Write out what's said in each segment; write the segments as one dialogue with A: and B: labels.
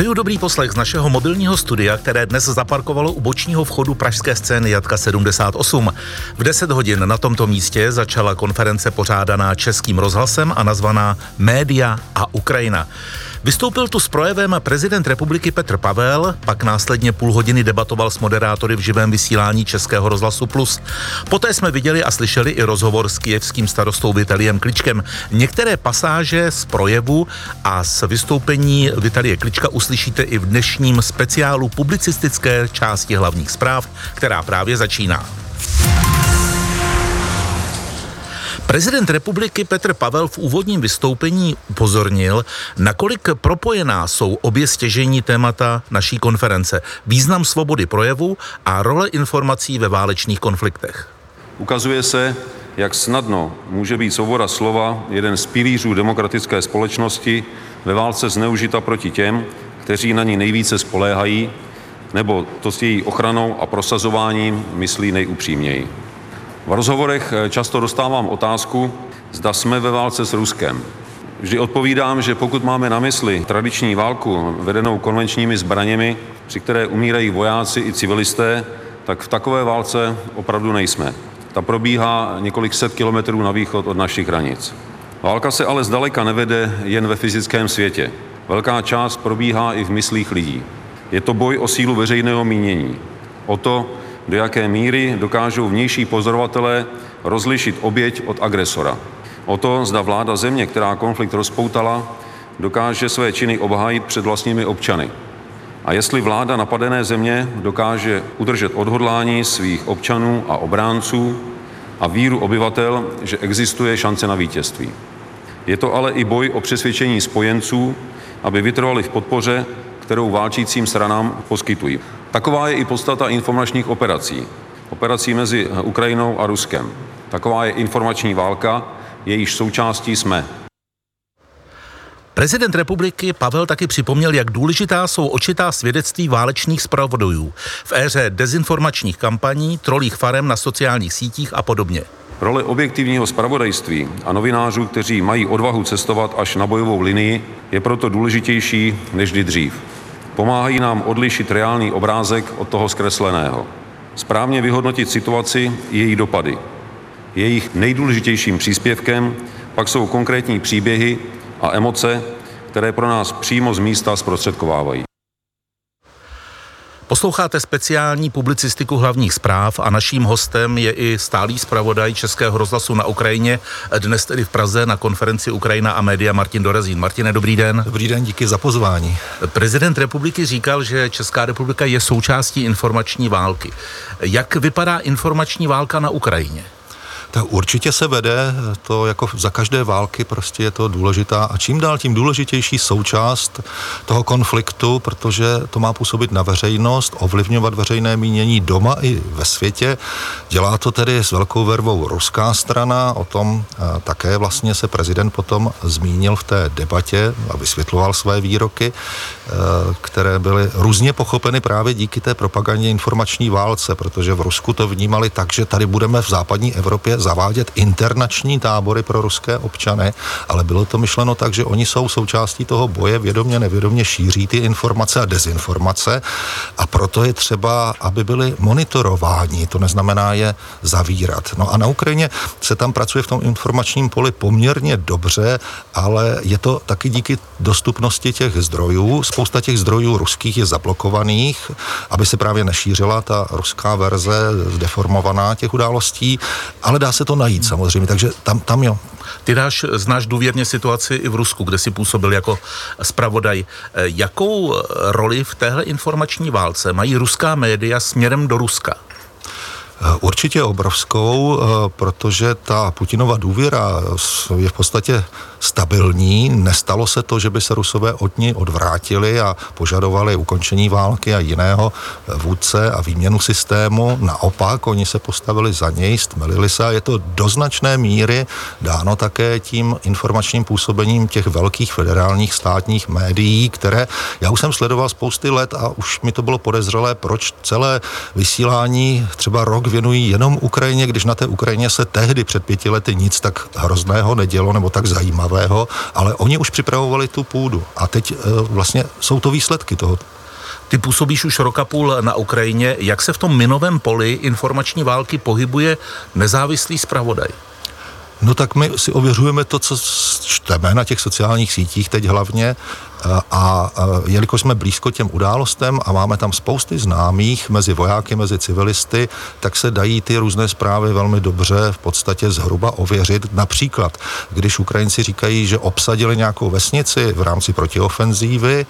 A: Přeju dobrý poslech z našeho mobilního studia, které dnes zaparkovalo u bočního vchodu pražské scény Jatka 78. V 10 hodin na tomto místě začala konference pořádaná Českým rozhlasem a nazvaná Média a Ukrajina. Vystoupil tu s projevem prezident republiky Petr Pavel, pak následně půl hodiny debatoval s moderátory v živém vysílání Českého rozhlasu Plus. Poté jsme viděli a slyšeli i rozhovor s kijevským starostou Vitaliem Kličkem. Některé pasáže z projevu a z vystoupení Vitalie Klička uslyšíte i v dnešním speciálu publicistické části hlavních zpráv, která právě začíná. Prezident republiky Petr Pavel v úvodním vystoupení upozornil, nakolik propojená jsou obě stěžení témata naší konference. Význam svobody projevu a role informací ve válečných konfliktech.
B: Ukazuje se, jak snadno může být svoboda slova jeden z pilířů demokratické společnosti ve válce zneužita proti těm, kteří na ní nejvíce spoléhají, nebo to s její ochranou a prosazováním myslí nejupřímněji. V rozhovorech eh, často dostávám otázku, zda jsme ve válce s Ruskem. Vždy odpovídám, že pokud máme na mysli tradiční válku vedenou konvenčními zbraněmi, při které umírají vojáci i civilisté, tak v takové válce opravdu nejsme. Ta probíhá několik set kilometrů na východ od našich hranic. Válka se ale zdaleka nevede jen ve fyzickém světě. Velká část probíhá i v myslích lidí. Je to boj o sílu veřejného mínění. O to, do jaké míry dokážou vnější pozorovatelé rozlišit oběť od agresora. O to, zda vláda země, která konflikt rozpoutala, dokáže své činy obhájit před vlastními občany. A jestli vláda napadené země dokáže udržet odhodlání svých občanů a obránců a víru obyvatel, že existuje šance na vítězství. Je to ale i boj o přesvědčení spojenců, aby vytrvali v podpoře, kterou válčícím stranám poskytují. Taková je i podstata informačních operací. Operací mezi Ukrajinou a Ruskem. Taková je informační válka, jejíž součástí jsme.
A: Prezident republiky Pavel taky připomněl, jak důležitá jsou očitá svědectví válečných zpravodajů v éře dezinformačních kampaní, trolích farem na sociálních sítích a podobně.
B: Role objektivního spravodajství a novinářů, kteří mají odvahu cestovat až na bojovou linii, je proto důležitější než kdy dřív. Pomáhají nám odlišit reálný obrázek od toho zkresleného. Správně vyhodnotit situaci i její dopady. Jejich nejdůležitějším příspěvkem pak jsou konkrétní příběhy a emoce, které pro nás přímo z místa zprostředkovávají.
A: Posloucháte speciální publicistiku hlavních zpráv a naším hostem je i stálý zpravodaj Českého rozhlasu na Ukrajině, dnes tedy v Praze na konferenci Ukrajina a média Martin Dorazín. Martine, dobrý den.
C: Dobrý den, díky za pozvání.
A: Prezident republiky říkal, že Česká republika je součástí informační války. Jak vypadá informační válka na Ukrajině?
C: Tak určitě se vede, to jako za každé války prostě je to důležitá a čím dál tím důležitější součást toho konfliktu, protože to má působit na veřejnost, ovlivňovat veřejné mínění doma i ve světě. Dělá to tedy s velkou vervou ruská strana, o tom také vlastně se prezident potom zmínil v té debatě a vysvětloval své výroky, které byly různě pochopeny právě díky té propagandě informační válce, protože v Rusku to vnímali tak, že tady budeme v západní Evropě zavádět internační tábory pro ruské občany, ale bylo to myšleno tak, že oni jsou součástí toho boje, vědomě, nevědomě šíří ty informace a dezinformace a proto je třeba, aby byly monitorováni, to neznamená je zavírat. No a na Ukrajině se tam pracuje v tom informačním poli poměrně dobře, ale je to taky díky dostupnosti těch zdrojů. Spousta těch zdrojů ruských je zablokovaných, aby se právě nešířila ta ruská verze zdeformovaná těch událostí, ale dá se to najít samozřejmě, takže tam, tam jo.
A: Ty dáš, znáš důvěrně situaci i v Rusku, kde si působil jako zpravodaj. Jakou roli v téhle informační válce mají ruská média směrem do Ruska?
C: Určitě obrovskou, protože ta Putinova důvěra je v podstatě stabilní. Nestalo se to, že by se Rusové od ní odvrátili a požadovali ukončení války a jiného vůdce a výměnu systému. Naopak, oni se postavili za něj, stmelili se a je to do značné míry dáno také tím informačním působením těch velkých federálních státních médií, které já už jsem sledoval spousty let a už mi to bylo podezřelé, proč celé vysílání třeba rok věnují jenom Ukrajině, když na té Ukrajině se tehdy před pěti lety nic tak hrozného nedělo nebo tak zajímavého, ale oni už připravovali tu půdu a teď vlastně jsou to výsledky toho.
A: Ty působíš už roka půl na Ukrajině. Jak se v tom minovém poli informační války pohybuje nezávislý zpravodaj?
C: No tak my si ověřujeme to, co čteme na těch sociálních sítích teď hlavně a, a jelikož jsme blízko těm událostem a máme tam spousty známých mezi vojáky, mezi civilisty, tak se dají ty různé zprávy velmi dobře v podstatě zhruba ověřit. Například, když Ukrajinci říkají, že obsadili nějakou vesnici v rámci protiofenzívy,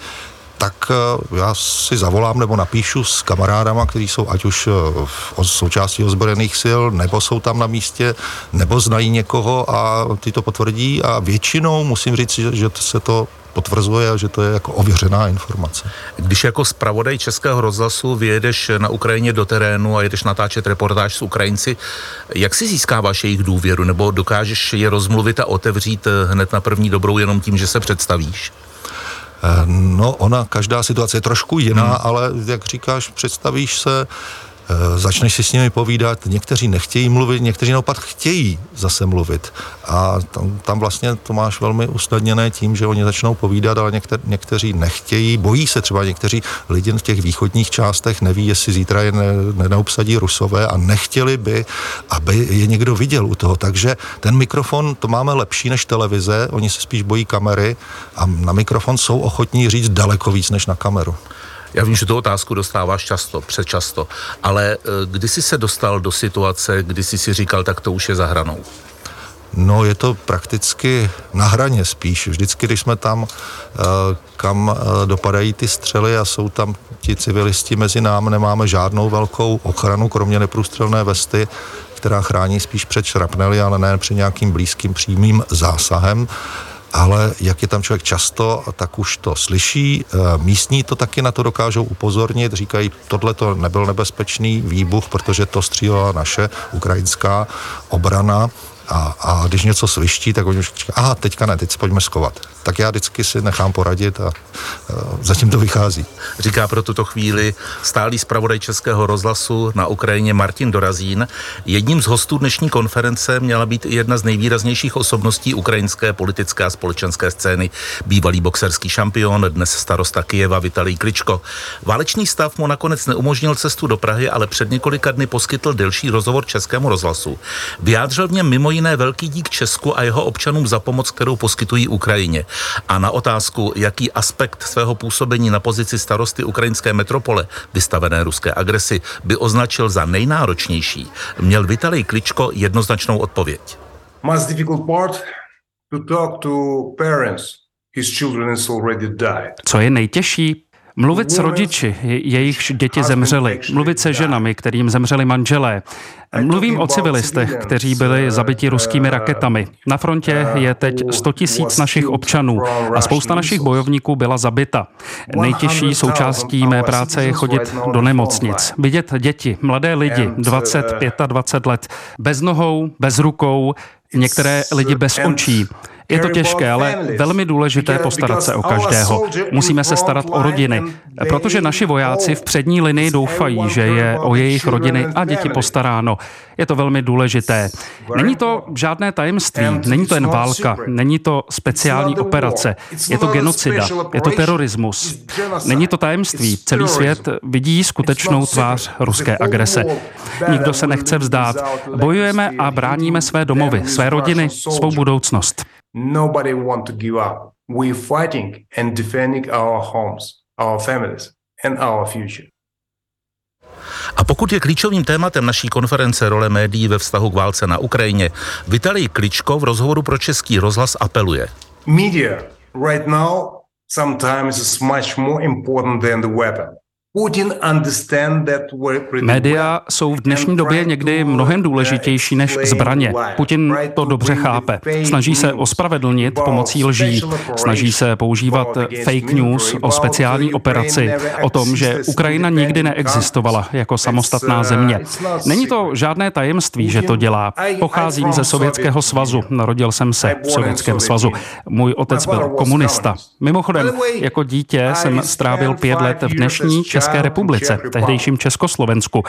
C: tak eh, já si zavolám nebo napíšu s kamarádama, kteří jsou ať už eh, v součástí ozbrojených sil, nebo jsou tam na místě, nebo znají někoho a ty to potvrdí a většinou musím říct, že, že se to potvrzuje a že to je jako ověřená informace.
A: Když jako zpravodaj Českého rozhlasu vyjedeš na Ukrajině do terénu a jedeš natáčet reportáž s Ukrajinci, jak si získáváš jejich důvěru nebo dokážeš je rozmluvit a otevřít eh, hned na první dobrou jenom tím, že se představíš?
C: Eh, no, ona, každá situace je trošku jiná, hmm. ale jak říkáš, představíš se, začneš si s nimi povídat, někteří nechtějí mluvit, někteří naopak chtějí zase mluvit. A tam, tam vlastně to máš velmi usnadněné tím, že oni začnou povídat, ale někter, někteří nechtějí, bojí se třeba někteří lidi v těch východních částech, neví, jestli zítra je ne, neobsadí rusové a nechtěli by, aby je někdo viděl u toho. Takže ten mikrofon, to máme lepší než televize, oni se spíš bojí kamery a na mikrofon jsou ochotní říct daleko víc než na kameru.
A: Já vím, že tu otázku dostáváš často, přečasto, ale eh, kdy jsi se dostal do situace, kdy jsi si říkal, tak to už je za hranou?
C: No, je to prakticky na hraně spíš. Vždycky, když jsme tam, eh, kam eh, dopadají ty střely a jsou tam ti civilisti mezi námi, nemáme žádnou velkou ochranu, kromě neprůstřelné vesty, která chrání spíš před šrapnely, ale ne před nějakým blízkým přímým zásahem ale jak je tam člověk často, tak už to slyší. Eh, místní to taky na to dokážou upozornit, říkají, tohle to nebyl nebezpečný výbuch, protože to střílela naše ukrajinská obrana. A, a když něco sviští, tak oni už říkají, aha, teďka ne, teď se pojďme skovat tak já vždycky si nechám poradit a zatím to vychází.
A: Říká pro tuto chvíli stálý zpravodaj Českého rozhlasu na Ukrajině Martin Dorazín. Jedním z hostů dnešní konference měla být jedna z nejvýraznějších osobností ukrajinské politické a společenské scény, bývalý boxerský šampion, dnes starosta Kijeva Vitalij Kličko. Válečný stav mu nakonec neumožnil cestu do Prahy, ale před několika dny poskytl delší rozhovor Českému rozhlasu. Vyjádřil v něm mimo jiné velký dík Česku a jeho občanům za pomoc, kterou poskytují Ukrajině. A na otázku, jaký aspekt svého působení na pozici starosty ukrajinské metropole, vystavené ruské agresi, by označil za nejnáročnější, měl Vitalij Kličko jednoznačnou odpověď. Most difficult part to talk to parents. His children is already died. Co je nejtěžší? Mluvit s rodiči, jejichž děti zemřely, mluvit se ženami, kterým zemřeli manželé. Mluvím o civilistech, kteří byli zabiti ruskými raketami. Na frontě je teď 100 tisíc našich občanů a spousta našich bojovníků byla zabita. Nejtěžší součástí mé práce je chodit do nemocnic, vidět děti, mladé lidi, 20, 25 let, bez nohou, bez rukou, některé lidi bez očí. Je to těžké, ale velmi důležité postarat se o každého. Musíme se starat o rodiny, protože naši vojáci v přední linii doufají, že je o jejich rodiny a děti postaráno. Je to velmi důležité. Není to žádné tajemství, není to jen válka, není to speciální operace, je to genocida, je to terorismus. Není to tajemství, celý svět vidí skutečnou tvář ruské agrese. Nikdo se nechce vzdát. Bojujeme a bráníme své domovy, své rodiny, svou budoucnost. Nobody want to give up. We're fighting and defending our homes, our families and our future. A pokud je klíčovým tématem naší konference role médií ve vztahu k válce na Ukrajině, Vitalij Kličko v rozhovoru pro Český rozhlas apeluje. Media right now sometimes is much more important than the weapon. Média jsou v dnešní době někdy mnohem důležitější než zbraně. Putin to dobře chápe. Snaží se ospravedlnit pomocí lží. Snaží se používat fake news o speciální operaci, o tom, že Ukrajina nikdy neexistovala jako samostatná země. Není to žádné tajemství, že to dělá. Pocházím ze Sovětského svazu, narodil jsem se v Sovětském svazu. Můj otec byl komunista. Mimochodem, jako dítě jsem strávil pět let v dnešní
D: České republice, tehdejším Československu.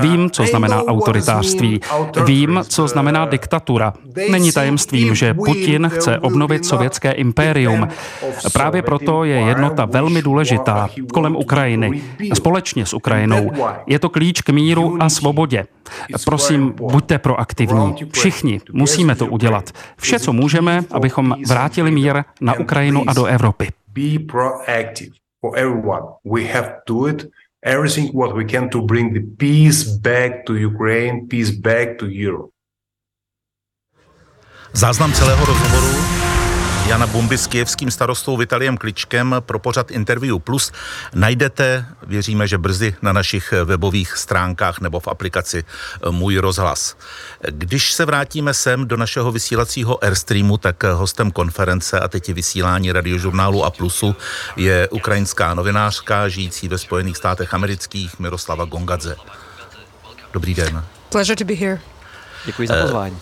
D: Vím, co znamená autoritářství. Vím, co znamená diktatura. Není tajemstvím, že Putin chce obnovit sovětské impérium. Právě proto je jednota velmi důležitá kolem Ukrajiny, společně s Ukrajinou. Je to klíč k míru a svobodě. Prosím, buďte proaktivní. Všichni musíme to udělat. Vše, co můžeme, abychom vrátili mír na Ukrajinu a do Evropy. Everything what we have to do it. Everything what we can to bring the peace back to Ukraine, peace back to Europe.
A: Záznam celého rozhovoru Jana Bumby s kijevským starostou Vitaliem Kličkem pro pořad Interview Plus najdete, věříme, že brzy na našich webových stránkách nebo v aplikaci Můj rozhlas. Když se vrátíme sem do našeho vysílacího Airstreamu, tak hostem konference a teď vysílání radiožurnálu A Plusu je ukrajinská novinářka žijící ve Spojených státech amerických Miroslava Gongadze. Dobrý den.
E: Pleasure to be here.
F: Děkuji za pozvání.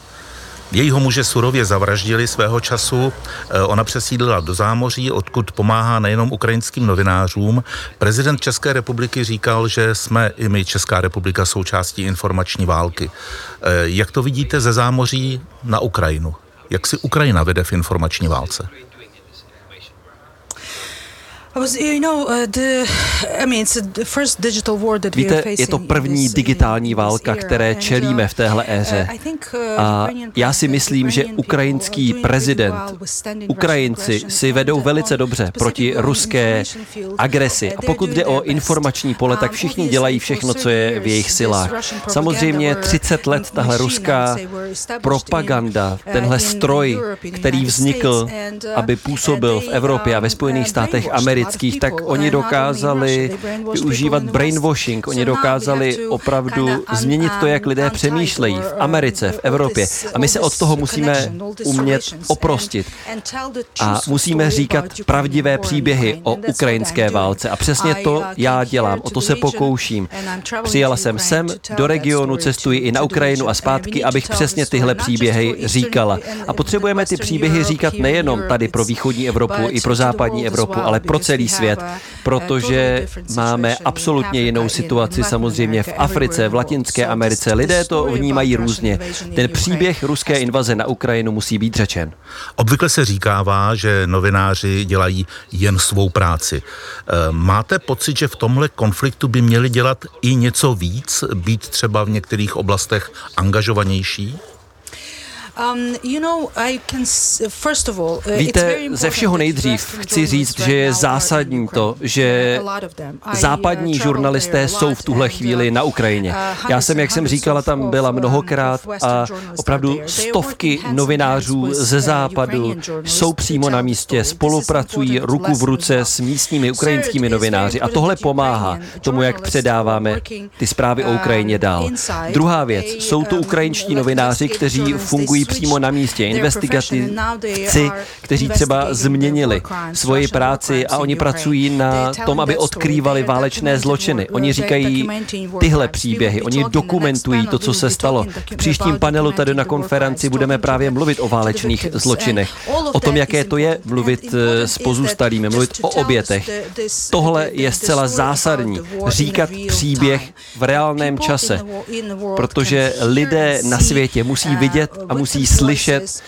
A: Jejího muže surově zavraždili svého času. Eh, ona přesídlila do zámoří, odkud pomáhá nejenom ukrajinským novinářům. Prezident České republiky říkal, že jsme i my, Česká republika, součástí informační války. Eh, jak to vidíte ze zámoří na Ukrajinu? Jak si Ukrajina vede v informační válce?
F: Víte, je to první digitální válka, které čelíme v téhle uh, éře. Uh, a já si myslím, že ukrajinský prezident, Ukrajinci si vedou velice dobře proti ruské agresi. A pokud jde o informační pole, tak všichni dělají všechno, co je v jejich silách. Samozřejmě 30 let tahle ruská propaganda, uh, tenhle stroj, který vznikl, aby působil v Evropě a ve Spojených státech Ameriky, amerických, tak oni dokázali využívat brainwashing, oni dokázali opravdu změnit to, jak lidé přemýšlejí v Americe, v Evropě. A my se od toho musíme umět oprostit. A musíme říkat pravdivé příběhy o ukrajinské válce. A přesně to já dělám, o to se pokouším. Přijela jsem sem, do regionu, cestuji i na Ukrajinu a zpátky, abych přesně tyhle příběhy říkala. A potřebujeme ty příběhy říkat nejenom tady pro východní Evropu, i pro západní Evropu, ale pro celý celý svět, protože máme absolutně jinou situaci samozřejmě v Africe, v Latinské Americe. Lidé to vnímají různě. Ten příběh ruské invaze na Ukrajinu musí být řečen.
A: Obvykle se říkává, že novináři dělají jen svou práci. Eh, máte pocit, že v tomhle konfliktu by měli dělat i něco víc, být třeba v některých oblastech angažovanější?
F: Um, uh, Víte, ze všeho nejdřív chci říct, že je zásadní to, že západní uh, žurnalisté jsou v tuhle chvíli na Ukrajině. Uh, Já jsem, jak jsem říkala, tam byla mnohokrát a opravdu stovky novinářů ze západu jsou přímo na místě, spolupracují ruku v ruce s místními ukrajinskými novináři. A tohle pomáhá tomu, jak předáváme ty zprávy o Ukrajině dál. Druhá věc, jsou to ukrajinští novináři, kteří fungují přímo na místě, investigativci, kteří třeba změnili svoji práci a oni pracují na tom, aby odkrývali válečné zločiny. Oni říkají tyhle příběhy, oni dokumentují to, co se stalo. V příštím panelu tady na konferenci budeme právě mluvit o válečných zločinech, o tom, jaké to je mluvit eh, s pozůstalými, mluvit o obětech. Tohle je zcela zásadní, říkat příběh v reálném čase, protože lidé na světě musí vidět a musí musí slyšet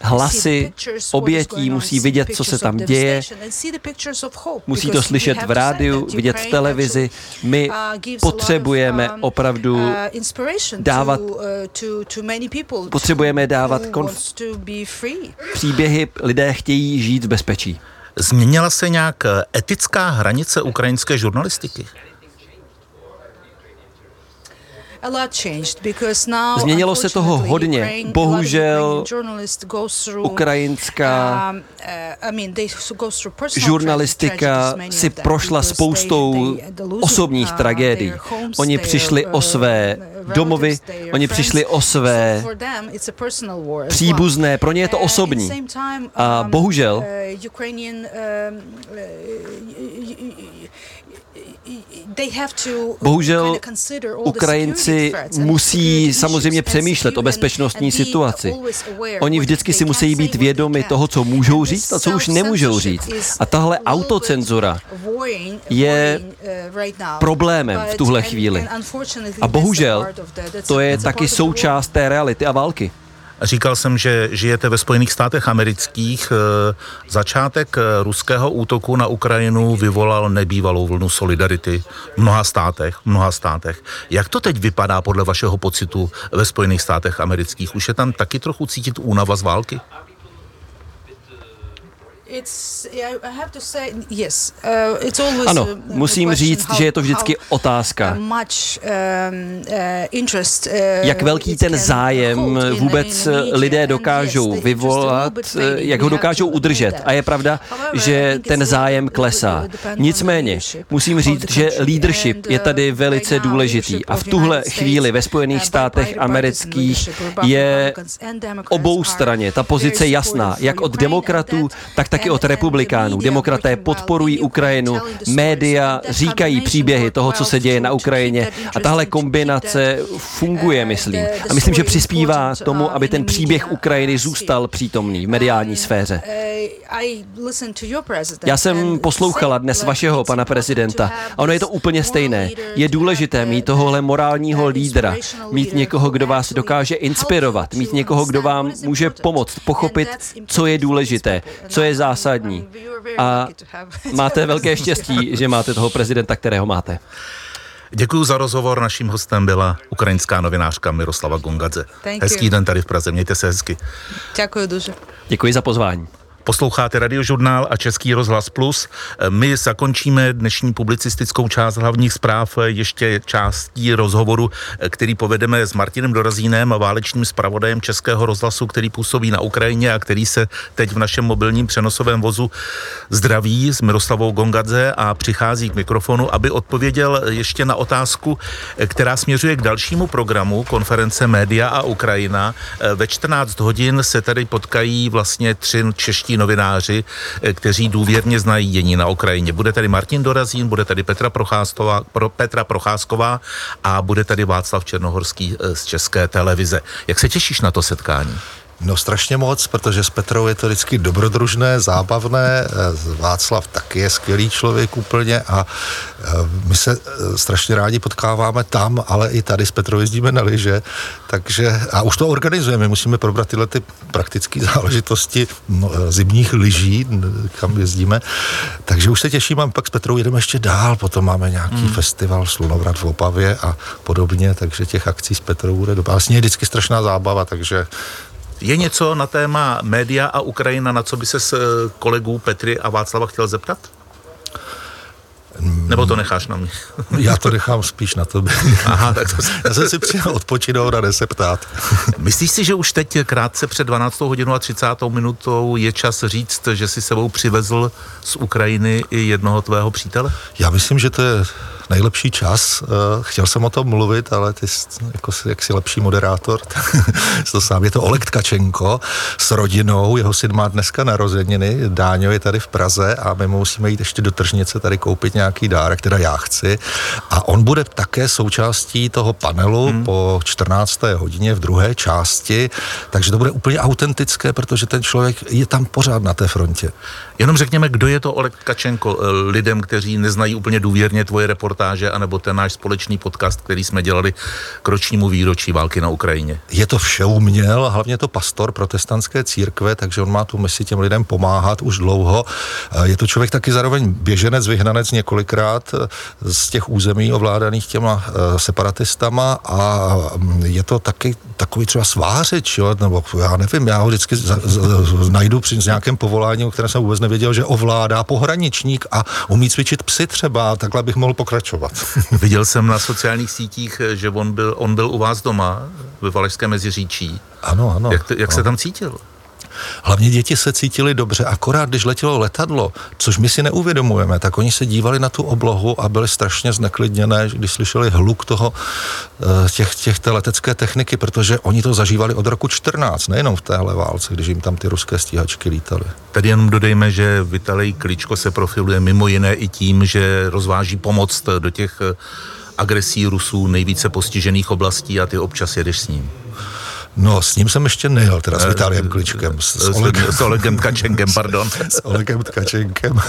F: hlasy obětí, musí vidět, co se tam děje, musí to slyšet v rádiu, vidět v televizi. My potřebujeme opravdu dávat, potřebujeme dávat konf- příběhy, lidé chtějí žít v bezpečí.
A: Změnila se nějak etická hranice ukrajinské žurnalistiky?
F: Změnilo se toho hodně. Bohužel ukrajinská uh, žurnalistika si prošla spoustou osobních tragédií. Oni přišli o své domovy, oni přišli o své příbuzné, pro ně je to osobní. A um, bohužel uh, um, uh, Bohužel Ukrajinci musí samozřejmě přemýšlet o bezpečnostní situaci. Oni vždycky si musí být vědomi toho, co můžou říct a co už nemůžou říct. A tahle autocenzura je problémem v tuhle chvíli. A bohužel to je taky součást té reality a války.
A: Říkal jsem, že žijete ve Spojených státech amerických. Eh, začátek eh, ruského útoku na Ukrajinu vyvolal nebývalou vlnu solidarity v mnoha státech. V mnoha státech. Jak to teď vypadá podle vašeho pocitu ve Spojených státech amerických? Už je tam taky trochu cítit únava z války?
F: Uh, ano, musím říct, že je to vždycky otázka. Um, uh, uh, jak velký ten zájem vůbec lidé dokážou vyvolat, jak ho dokážou udržet. A je pravda, že ten zájem klesá. Nicméně, musím říct, že leadership je tady velice důležitý. A v tuhle chvíli ve Spojených státech amerických je obou straně ta pozice jasná, jak od demokratů, tak taky od republikánů. Demokraté podporují Ukrajinu, média říkají příběhy toho, co se děje na Ukrajině a tahle kombinace funguje, myslím. A myslím, že přispívá tomu, aby ten příběh Ukrajiny zůstal přítomný v mediální sféře. Já jsem poslouchala dnes vašeho pana prezidenta a ono je to úplně stejné. Je důležité mít tohohle morálního lídra, mít někoho, kdo vás dokáže inspirovat, mít někoho, kdo vám může pomoct pochopit, co je důležité, co je zásadní. A máte velké štěstí, že máte toho prezidenta, kterého máte.
A: Děkuji za rozhovor. Naším hostem byla ukrajinská novinářka Miroslava Gongadze. Hezký den tady v Praze. Mějte se hezky.
F: Děkuji duže. Děkuji za pozvání.
A: Posloucháte Radiožurnál a Český rozhlas Plus. My zakončíme dnešní publicistickou část hlavních zpráv ještě částí rozhovoru, který povedeme s Martinem Dorazínem, válečným zpravodajem Českého rozhlasu, který působí na Ukrajině a který se teď v našem mobilním přenosovém vozu zdraví s Miroslavou Gongadze a přichází k mikrofonu, aby odpověděl ještě na otázku, která směřuje k dalšímu programu konference Média a Ukrajina. Ve 14 hodin se tady potkají vlastně tři čeští novináři, eh, kteří důvěrně znají dění na Ukrajině. Bude tady Martin Dorazín, bude tady Petra, Procházková, pro, Petra Procházková a bude tady Václav Černohorský eh, z České televize. Jak se těšíš na to setkání?
C: No strašně moc, protože s Petrou je to vždycky dobrodružné, zábavné. Eh, Václav taky je skvělý člověk úplně a eh, my se eh, strašně rádi potkáváme tam, ale i tady s Petrou jezdíme na lyže, takže a už to organizujeme, musíme probrat tyhle ty praktické záležitosti no, zimních lyží, kam jezdíme, takže už se těším a pak s Petrou jedeme ještě dál, potom máme nějaký hmm. festival Slunovrat v Opavě a podobně, takže těch akcí s Petrou bude dobrá. Vlastně je vždycky strašná zábava, takže
A: je něco na téma média a Ukrajina, na co by se s eh, kolegů Petry a Václava chtěl zeptat? Nebo to necháš na mě?
C: Já to nechám spíš na tobě. Aha, tak to. Já jsem si přijel odpočinout a se ptát.
A: Myslíš si, že už teď krátce před 12 hodinou a 30 minutou je čas říct, že si sebou přivezl z Ukrajiny i jednoho tvého přítele?
C: Já myslím, že to je nejlepší čas. Eh, chtěl jsem o tom mluvit, ale ty jako jaksi lepší moderátor, to sám je to Oleg Tkačenko s rodinou, jeho syn má dneska narozeniny, Dáňo je tady v Praze a my musíme jít ještě do tržnice tady koupit nějaký dárek, teda já chci. A on bude také součástí toho panelu hmm. po 14. hodině v druhé části, takže to bude úplně autentické, protože ten člověk je tam pořád na té frontě.
A: Jenom řekněme, kdo je to Oleg Tkačenko eh, lidem, kteří neznají úplně důvěrně tvoje reportáže, anebo ten náš společný podcast, který jsme dělali k ročnímu výročí války na Ukrajině.
C: Je to vše uměl, hlavně to pastor protestantské církve, takže on má tu misi těm lidem pomáhat už dlouho. Eh, je to člověk taky zároveň běženec, vyhnanec několikrát eh, z těch území ovládaných těma separatistama a mm, je to taky takový třeba svářeč, jo? nebo já nevím, já ho vždycky najdu při nějakém povolání, o kterém jsem vůbec nevěděl, že ovládá pohraničník a umí cvičit psy třeba, takhle bych mohl pokračovat.
A: Viděl jsem na sociálních sítích, že on byl, on byl u vás doma ve Valašském Meziříčí.
C: Ano, ano.
A: Jak, to, jak
C: ano.
A: se tam cítil?
C: Hlavně děti se cítili dobře, akorát když letělo letadlo, což my si neuvědomujeme, tak oni se dívali na tu oblohu a byli strašně zneklidněné, když slyšeli hluk toho, eh, těch, těch té letecké techniky, protože oni to zažívali od roku 14, nejenom v téhle válce, když jim tam ty ruské stíhačky lítaly.
A: Tady jenom dodejme, že Vitalij Kličko se profiluje mimo jiné i tím, že rozváží pomoc do těch eh, agresí Rusů nejvíce postižených oblastí a ty občas jedeš s ním.
C: No, s ním jsem ještě nejel, teda s eh, Vitáliem Kličkem.
A: S, s, Olegem, s Olegem Tkačenkem, pardon.
C: s Olegem Tkačenkem.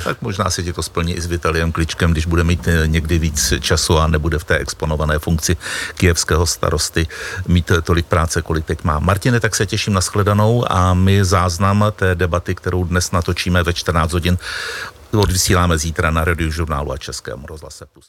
A: tak možná si ti to splní i s Vitaliem Kličkem, když bude mít eh, někdy víc času a nebude v té exponované funkci kijevského starosty mít tolik práce, kolik teď má. Martine, tak se těším na shledanou a my záznam té debaty, kterou dnes natočíme ve 14 hodin, odvysíláme zítra na radiožurnálu a Českém rozhlase Plus.